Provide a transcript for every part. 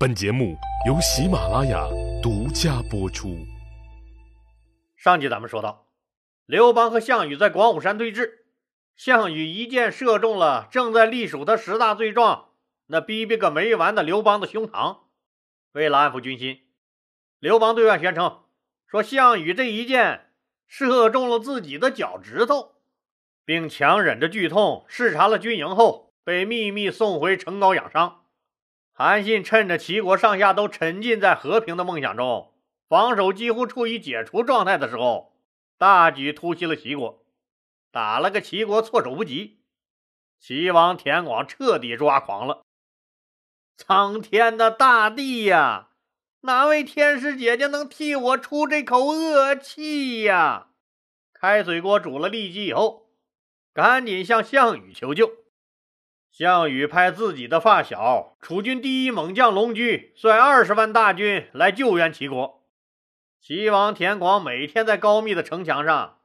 本节目由喜马拉雅独家播出。上集咱们说到，刘邦和项羽在广武山对峙，项羽一箭射中了正在隶属他十大罪状、那逼逼个没完的刘邦的胸膛。为了安抚军心，刘邦对外宣称说项羽这一箭射中了自己的脚趾头，并强忍着剧痛视察了军营后，被秘密送回城高养伤。韩信趁着齐国上下都沉浸在和平的梦想中，防守几乎处于解除状态的时候，大举突袭了齐国，打了个齐国措手不及。齐王田广彻底抓狂了。苍天的大地呀，哪位天使姐姐能替我出这口恶气呀？开水锅煮了痢疾以后，赶紧向项羽求救。项羽派自己的发小、楚军第一猛将龙驹率二十万大军来救援齐国。齐王田广每天在高密的城墙上，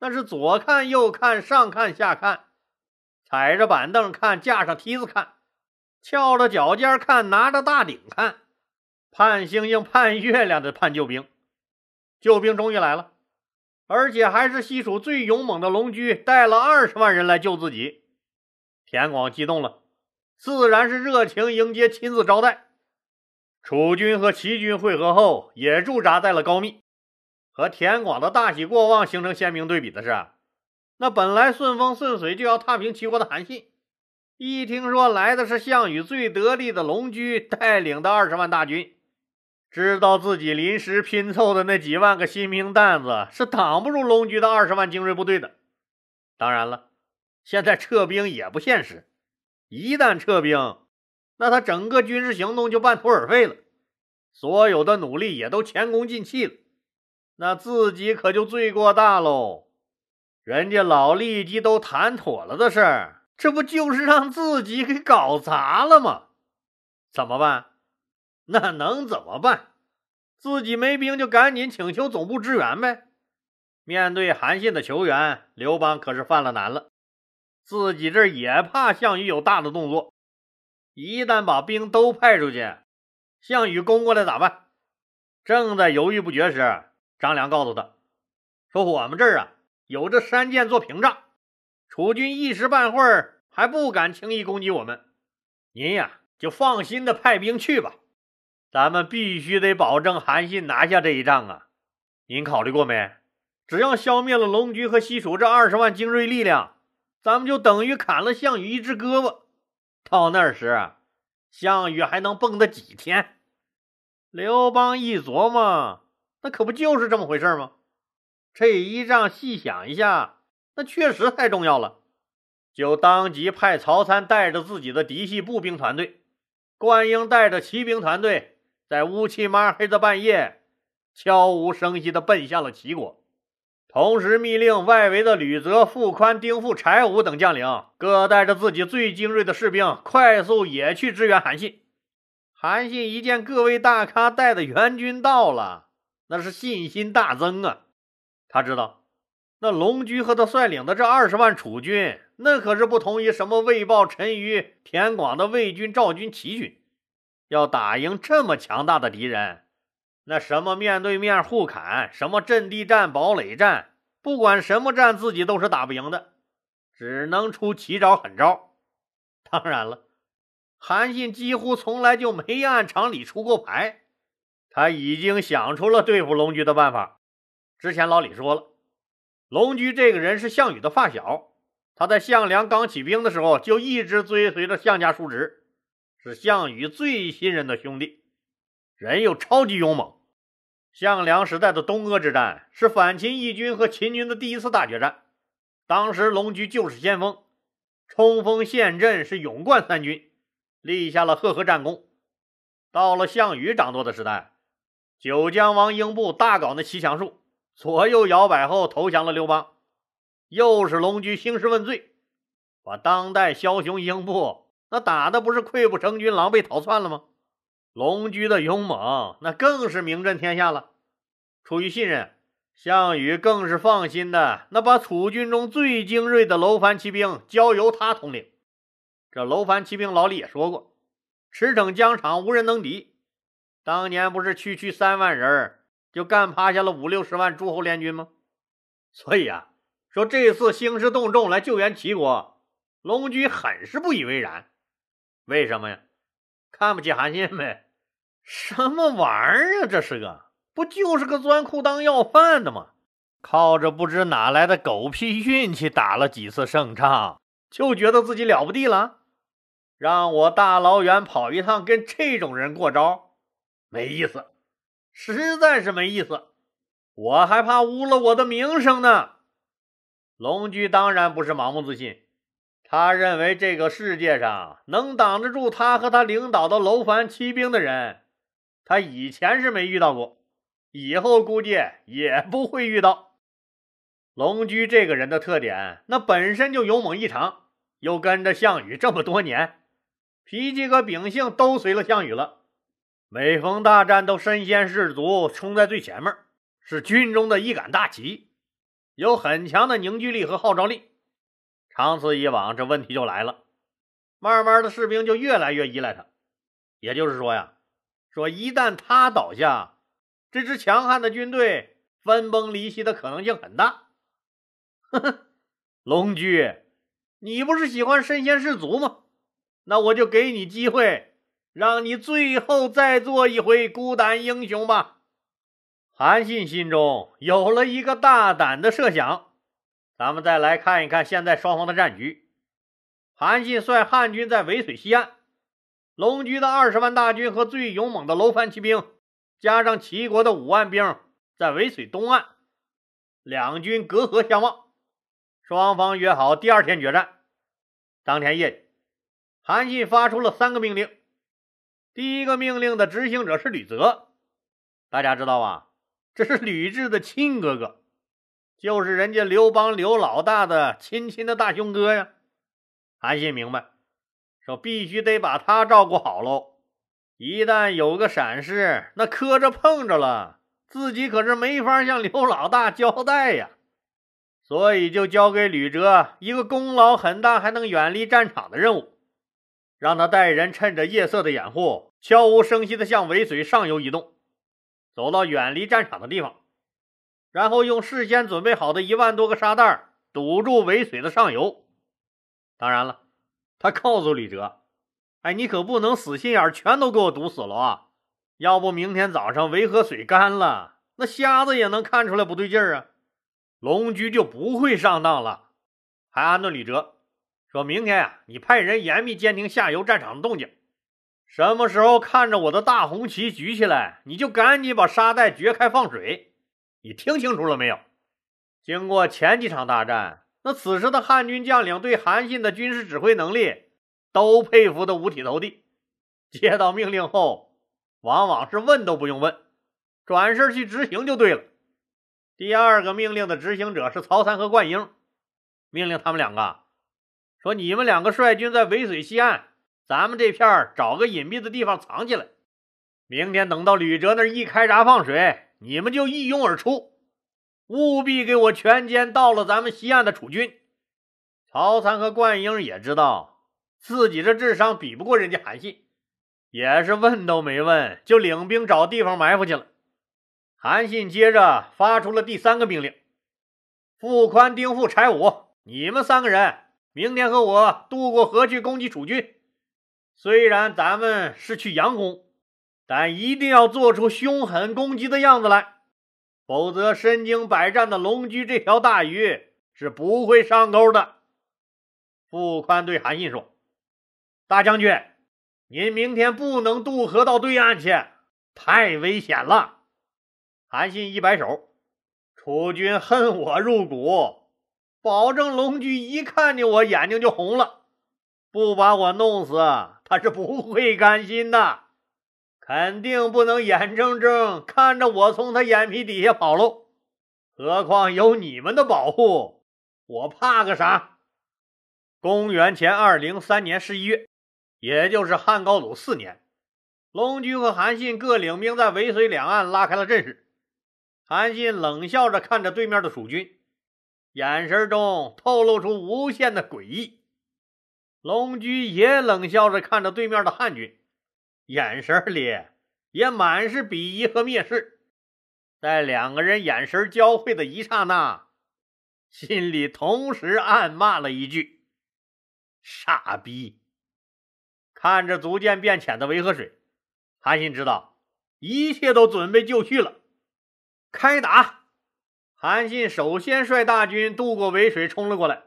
那是左看右看，上看下看，踩着板凳看，架上梯子看，翘着脚尖看，拿着大鼎看，盼星星盼月亮的盼救兵。救兵终于来了，而且还是西蜀最勇猛的龙驹带了二十万人来救自己。田广激动了，自然是热情迎接，亲自招待。楚军和齐军会合后，也驻扎在了高密。和田广的大喜过望形成鲜明对比的是，那本来顺风顺水就要踏平齐国的韩信，一听说来的是项羽最得力的龙驹带领的二十万大军，知道自己临时拼凑的那几万个新兵蛋子是挡不住龙驹的二十万精锐部队的。当然了。现在撤兵也不现实，一旦撤兵，那他整个军事行动就半途而废了，所有的努力也都前功尽弃了，那自己可就罪过大喽。人家老立即都谈妥了的事儿，这不就是让自己给搞砸了吗？怎么办？那能怎么办？自己没兵，就赶紧请求总部支援呗。面对韩信的求援，刘邦可是犯了难了。自己这也怕项羽有大的动作，一旦把兵都派出去，项羽攻过来咋办？正在犹豫不决时，张良告诉他说：“我们这儿啊有这山涧做屏障，楚军一时半会儿还不敢轻易攻击我们。您呀就放心的派兵去吧，咱们必须得保证韩信拿下这一仗啊！您考虑过没？只要消灭了龙驹和西蜀这二十万精锐力量。”咱们就等于砍了项羽一只胳膊，到那时，项羽还能蹦跶几天？刘邦一琢磨，那可不就是这么回事吗？这一仗细想一下，那确实太重要了，就当即派曹参带着自己的嫡系步兵团队，灌婴带着骑兵团队，在乌漆抹黑的半夜，悄无声息地奔向了齐国。同时密令外围的吕泽、傅宽、丁富、柴武等将领各带着自己最精锐的士兵，快速也去支援韩信。韩信一见各位大咖带的援军到了，那是信心大增啊！他知道，那龙驹和他率领的这二十万楚军，那可是不同于什么魏豹、陈余、田广的魏军、赵军、齐军。要打赢这么强大的敌人。那什么面对面互砍，什么阵地战、堡垒战，不管什么战，自己都是打不赢的，只能出奇招狠招。当然了，韩信几乎从来就没按常理出过牌，他已经想出了对付龙驹的办法。之前老李说了，龙驹这个人是项羽的发小，他在项梁刚起兵的时候就一直追随着项家叔侄，是项羽最信任的兄弟，人又超级勇猛。项梁时代的东阿之战是反秦义军和秦军的第一次大决战，当时龙驹就是先锋，冲锋陷阵是勇冠三军，立下了赫赫战功。到了项羽掌舵的时代，九江王英布大搞那骑墙术，左右摇摆后投降了刘邦，又是龙驹兴师问罪，把当代枭雄英布那打的不是溃不成军、狼狈逃窜了吗？龙驹的勇猛，那更是名震天下了。出于信任，项羽更是放心的，那把楚军中最精锐的楼烦骑兵交由他统领。这楼烦骑兵老李也说过：“驰骋疆场，无人能敌。”当年不是区区三万人就干趴下了五六十万诸侯联军吗？所以啊，说这次兴师动众来救援齐国，龙驹很是不以为然。为什么呀？看不起韩信呗？什么玩意儿啊？这是个不就是个钻裤裆要饭的吗？靠着不知哪来的狗屁运气打了几次胜仗，就觉得自己了不地了？让我大老远跑一趟跟这种人过招，没意思，实在是没意思。我还怕污了我的名声呢。龙驹当然不是盲目自信，他认为这个世界上能挡得住他和他领导的楼烦骑兵的人，他以前是没遇到过，以后估计也不会遇到。龙驹这个人的特点，那本身就勇猛异常，又跟着项羽这么多年。脾气和秉性都随了项羽了，每逢大战都身先士卒，冲在最前面，是军中的一杆大旗，有很强的凝聚力和号召力。长此以往，这问题就来了，慢慢的士兵就越来越依赖他。也就是说呀，说一旦他倒下，这支强悍的军队分崩离析的可能性很大。呵呵，龙驹，你不是喜欢身先士卒吗？那我就给你机会，让你最后再做一回孤胆英雄吧。韩信心中有了一个大胆的设想，咱们再来看一看现在双方的战局。韩信率汉军在渭水西岸，龙驹的二十万大军和最勇猛的楼烦骑兵，加上齐国的五万兵，在渭水东岸，两军隔河相望，双方约好第二天决战。当天夜里。韩信发出了三个命令。第一个命令的执行者是吕泽，大家知道吧？这是吕雉的亲哥哥，就是人家刘邦刘老大的亲亲的大兄哥呀。韩信明白，说必须得把他照顾好喽。一旦有个闪失，那磕着碰着了，自己可是没法向刘老大交代呀。所以就交给吕哲一个功劳很大还能远离战场的任务。让他带人趁着夜色的掩护，悄无声息地向尾水上游移动，走到远离战场的地方，然后用事先准备好的一万多个沙袋堵住尾水的上游。当然了，他告诉李哲：“哎，你可不能死心眼全都给我堵死了啊！要不明天早上维河水干了，那瞎子也能看出来不对劲儿啊，龙驹就不会上当了。”还安顿李哲。说明天呀，你派人严密监听下游战场的动静，什么时候看着我的大红旗举起来，你就赶紧把沙袋掘开放水。你听清楚了没有？经过前几场大战，那此时的汉军将领对韩信的军事指挥能力都佩服的五体投地。接到命令后，往往是问都不用问，转身去执行就对了。第二个命令的执行者是曹参和灌婴，命令他们两个。说你们两个率军在渭水西岸，咱们这片找个隐蔽的地方藏起来。明天等到吕哲那一开闸放水，你们就一拥而出，务必给我全歼到了咱们西岸的楚军。曹参和灌婴也知道自己这智商比不过人家韩信，也是问都没问就领兵找地方埋伏去了。韩信接着发出了第三个命令：傅宽、丁富、柴武，你们三个人。明天和我渡过河去攻击楚军。虽然咱们是去佯攻，但一定要做出凶狠攻击的样子来，否则身经百战的龙驹这条大鱼是不会上钩的。傅宽对韩信说：“大将军，您明天不能渡河到对岸去，太危险了。”韩信一摆手：“楚军恨我入骨。”保证龙驹一看见我眼睛就红了，不把我弄死，他是不会甘心的。肯定不能眼睁睁看着我从他眼皮底下跑喽。何况有你们的保护，我怕个啥？公元前二零三年十一月，也就是汉高祖四年，龙驹和韩信各领兵在渭水两岸拉开了阵势。韩信冷笑着看着对面的蜀军。眼神中透露出无限的诡异，龙驹也冷笑着看着对面的汉军，眼神里也满是鄙夷和蔑视。在两个人眼神交汇的一刹那，心里同时暗骂了一句：“傻逼！”看着逐渐变浅的维河水，韩信知道一切都准备就绪了。开打！韩信首先率大军渡过渭水，冲了过来。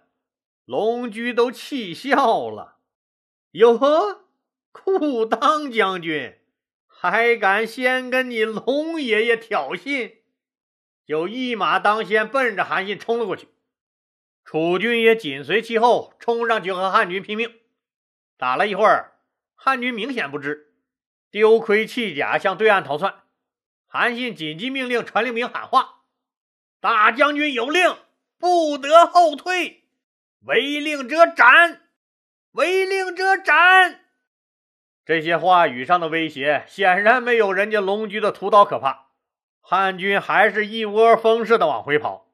龙驹都气笑了：“哟呵，裤裆将军！”还敢先跟你龙爷爷挑衅，就一马当先，奔着韩信冲了过去。楚军也紧随其后，冲上去和汉军拼命。打了一会儿，汉军明显不支，丢盔弃甲向对岸逃窜。韩信紧急命令传令兵喊话：“大将军有令，不得后退，违令者斩，违令者斩。”这些话语上的威胁显然没有人家龙驹的屠刀可怕，汉军还是一窝蜂似的往回跑。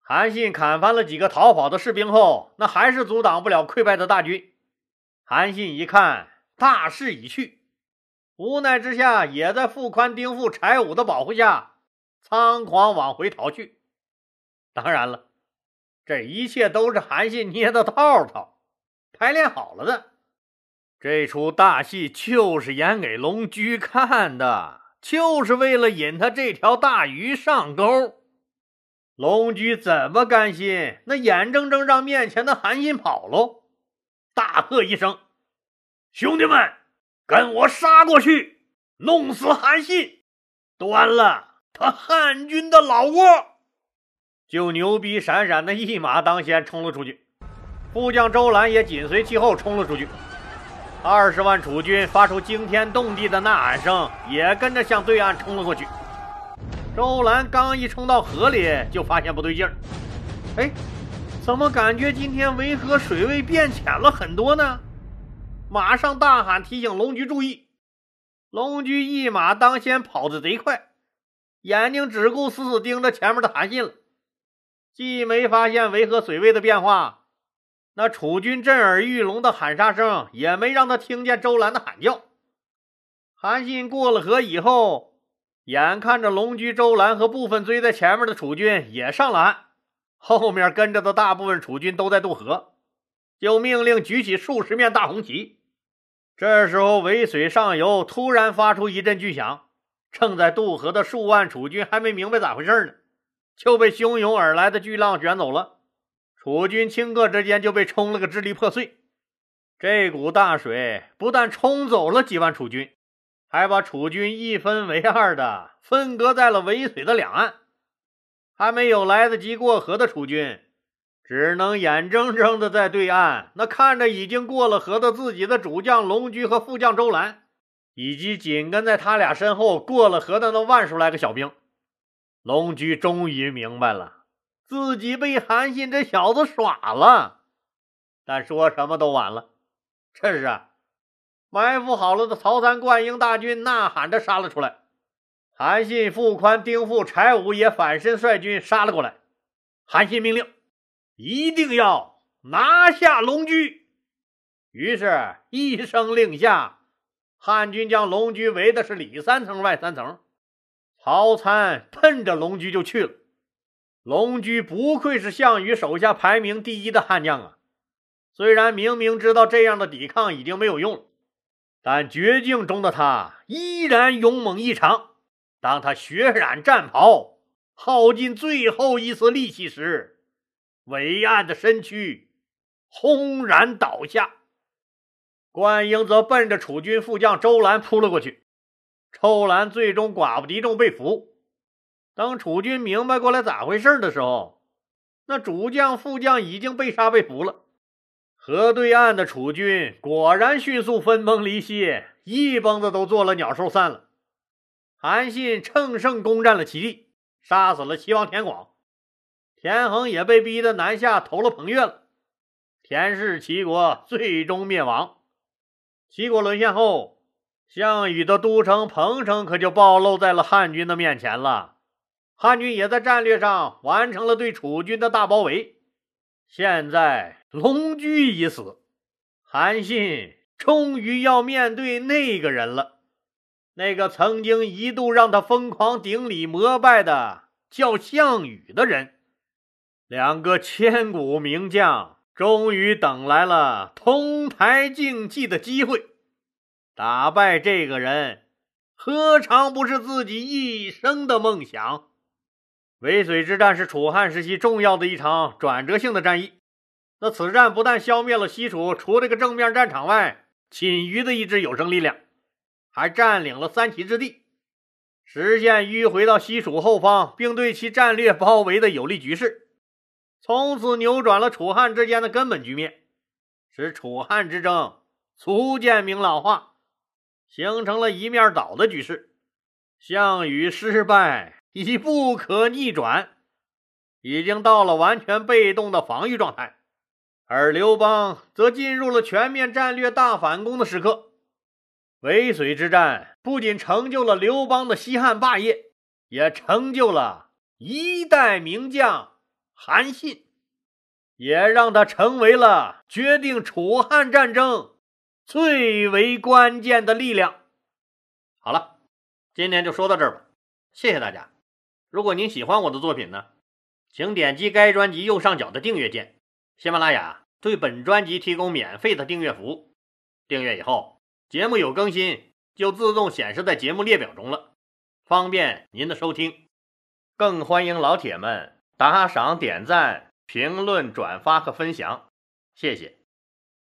韩信砍翻了几个逃跑的士兵后，那还是阻挡不了溃败的大军。韩信一看大势已去，无奈之下，也在傅宽、丁富、柴武的保护下，仓皇往回逃去。当然了，这一切都是韩信捏的套套，排练好了的。这出大戏就是演给龙驹看的，就是为了引他这条大鱼上钩。龙驹怎么甘心？那眼睁睁让面前的韩信跑喽！大喝一声：“兄弟们，跟我杀过去，弄死韩信，端了他汉军的老窝！”就牛逼闪闪的一马当先冲了出去，副将周兰也紧随其后冲了出去。二十万楚军发出惊天动地的呐喊声，也跟着向对岸冲了过去。周兰刚一冲到河里，就发现不对劲儿。哎，怎么感觉今天维河水位变浅了很多呢？马上大喊提醒龙驹注意。龙驹一马当先，跑得贼快，眼睛只顾死死盯着前面的韩信了，既没发现维河水位的变化。那楚军震耳欲聋的喊杀声也没让他听见周兰的喊叫。韩信过了河以后，眼看着龙驹、周兰和部分追在前面的楚军也上了岸，后面跟着的大部分楚军都在渡河，就命令举起数十面大红旗。这时候，渭水上游突然发出一阵巨响，正在渡河的数万楚军还没明白咋回事呢，就被汹涌而来的巨浪卷走了。楚军顷刻之间就被冲了个支离破碎，这股大水不但冲走了几万楚军，还把楚军一分为二的分割在了渭水的两岸。还没有来得及过河的楚军，只能眼睁睁的在对岸那看着已经过了河的自己的主将龙驹和副将周兰，以及紧跟在他俩身后过了河的那万数来个小兵。龙驹终于明白了。自己被韩信这小子耍了，但说什么都晚了。这时，埋伏好了的曹参、灌婴大军呐喊着杀了出来。韩信、傅宽、丁富、柴武也反身率军杀了过来。韩信命令，一定要拿下龙驹。于是，一声令下，汉军将龙驹围的是里三层外三层。曹参奔着龙驹就去了。龙驹不愧是项羽手下排名第一的悍将啊！虽然明明知道这样的抵抗已经没有用了，但绝境中的他依然勇猛异常。当他血染战袍，耗尽最后一丝力气时，伟岸的身躯轰然倒下。关英则奔着楚军副将周兰扑了过去，周兰最终寡不敌众被俘。当楚军明白过来咋回事的时候，那主将、副将已经被杀被俘了。河对岸的楚军果然迅速分崩离析，一帮子都做了鸟兽散了。韩信乘胜攻占了齐地，杀死了齐王田广，田横也被逼得南下投了彭越了。田氏齐国最终灭亡。齐国沦陷后，项羽的都城彭城可就暴露在了汉军的面前了。汉军也在战略上完成了对楚军的大包围。现在龙驹已死，韩信终于要面对那个人了。那个曾经一度让他疯狂顶礼膜拜的叫项羽的人。两个千古名将终于等来了同台竞技的机会，打败这个人，何尝不是自己一生的梦想？渭水之战是楚汉时期重要的一场转折性的战役。那此战不但消灭了西楚除这个正面战场外仅余的一支有生力量，还占领了三齐之地，实现迂回到西楚后方，并对其战略包围的有利局势，从此扭转了楚汉之间的根本局面，使楚汉之争逐渐明朗化，形成了一面倒的局势。项羽失败。已不可逆转，已经到了完全被动的防御状态，而刘邦则进入了全面战略大反攻的时刻。渭水之战不仅成就了刘邦的西汉霸业，也成就了一代名将韩信，也让他成为了决定楚汉战争最为关键的力量。好了，今天就说到这儿吧，谢谢大家。如果您喜欢我的作品呢，请点击该专辑右上角的订阅键。喜马拉雅对本专辑提供免费的订阅服务，订阅以后，节目有更新就自动显示在节目列表中了，方便您的收听。更欢迎老铁们打赏、点赞、评论、转发和分享，谢谢。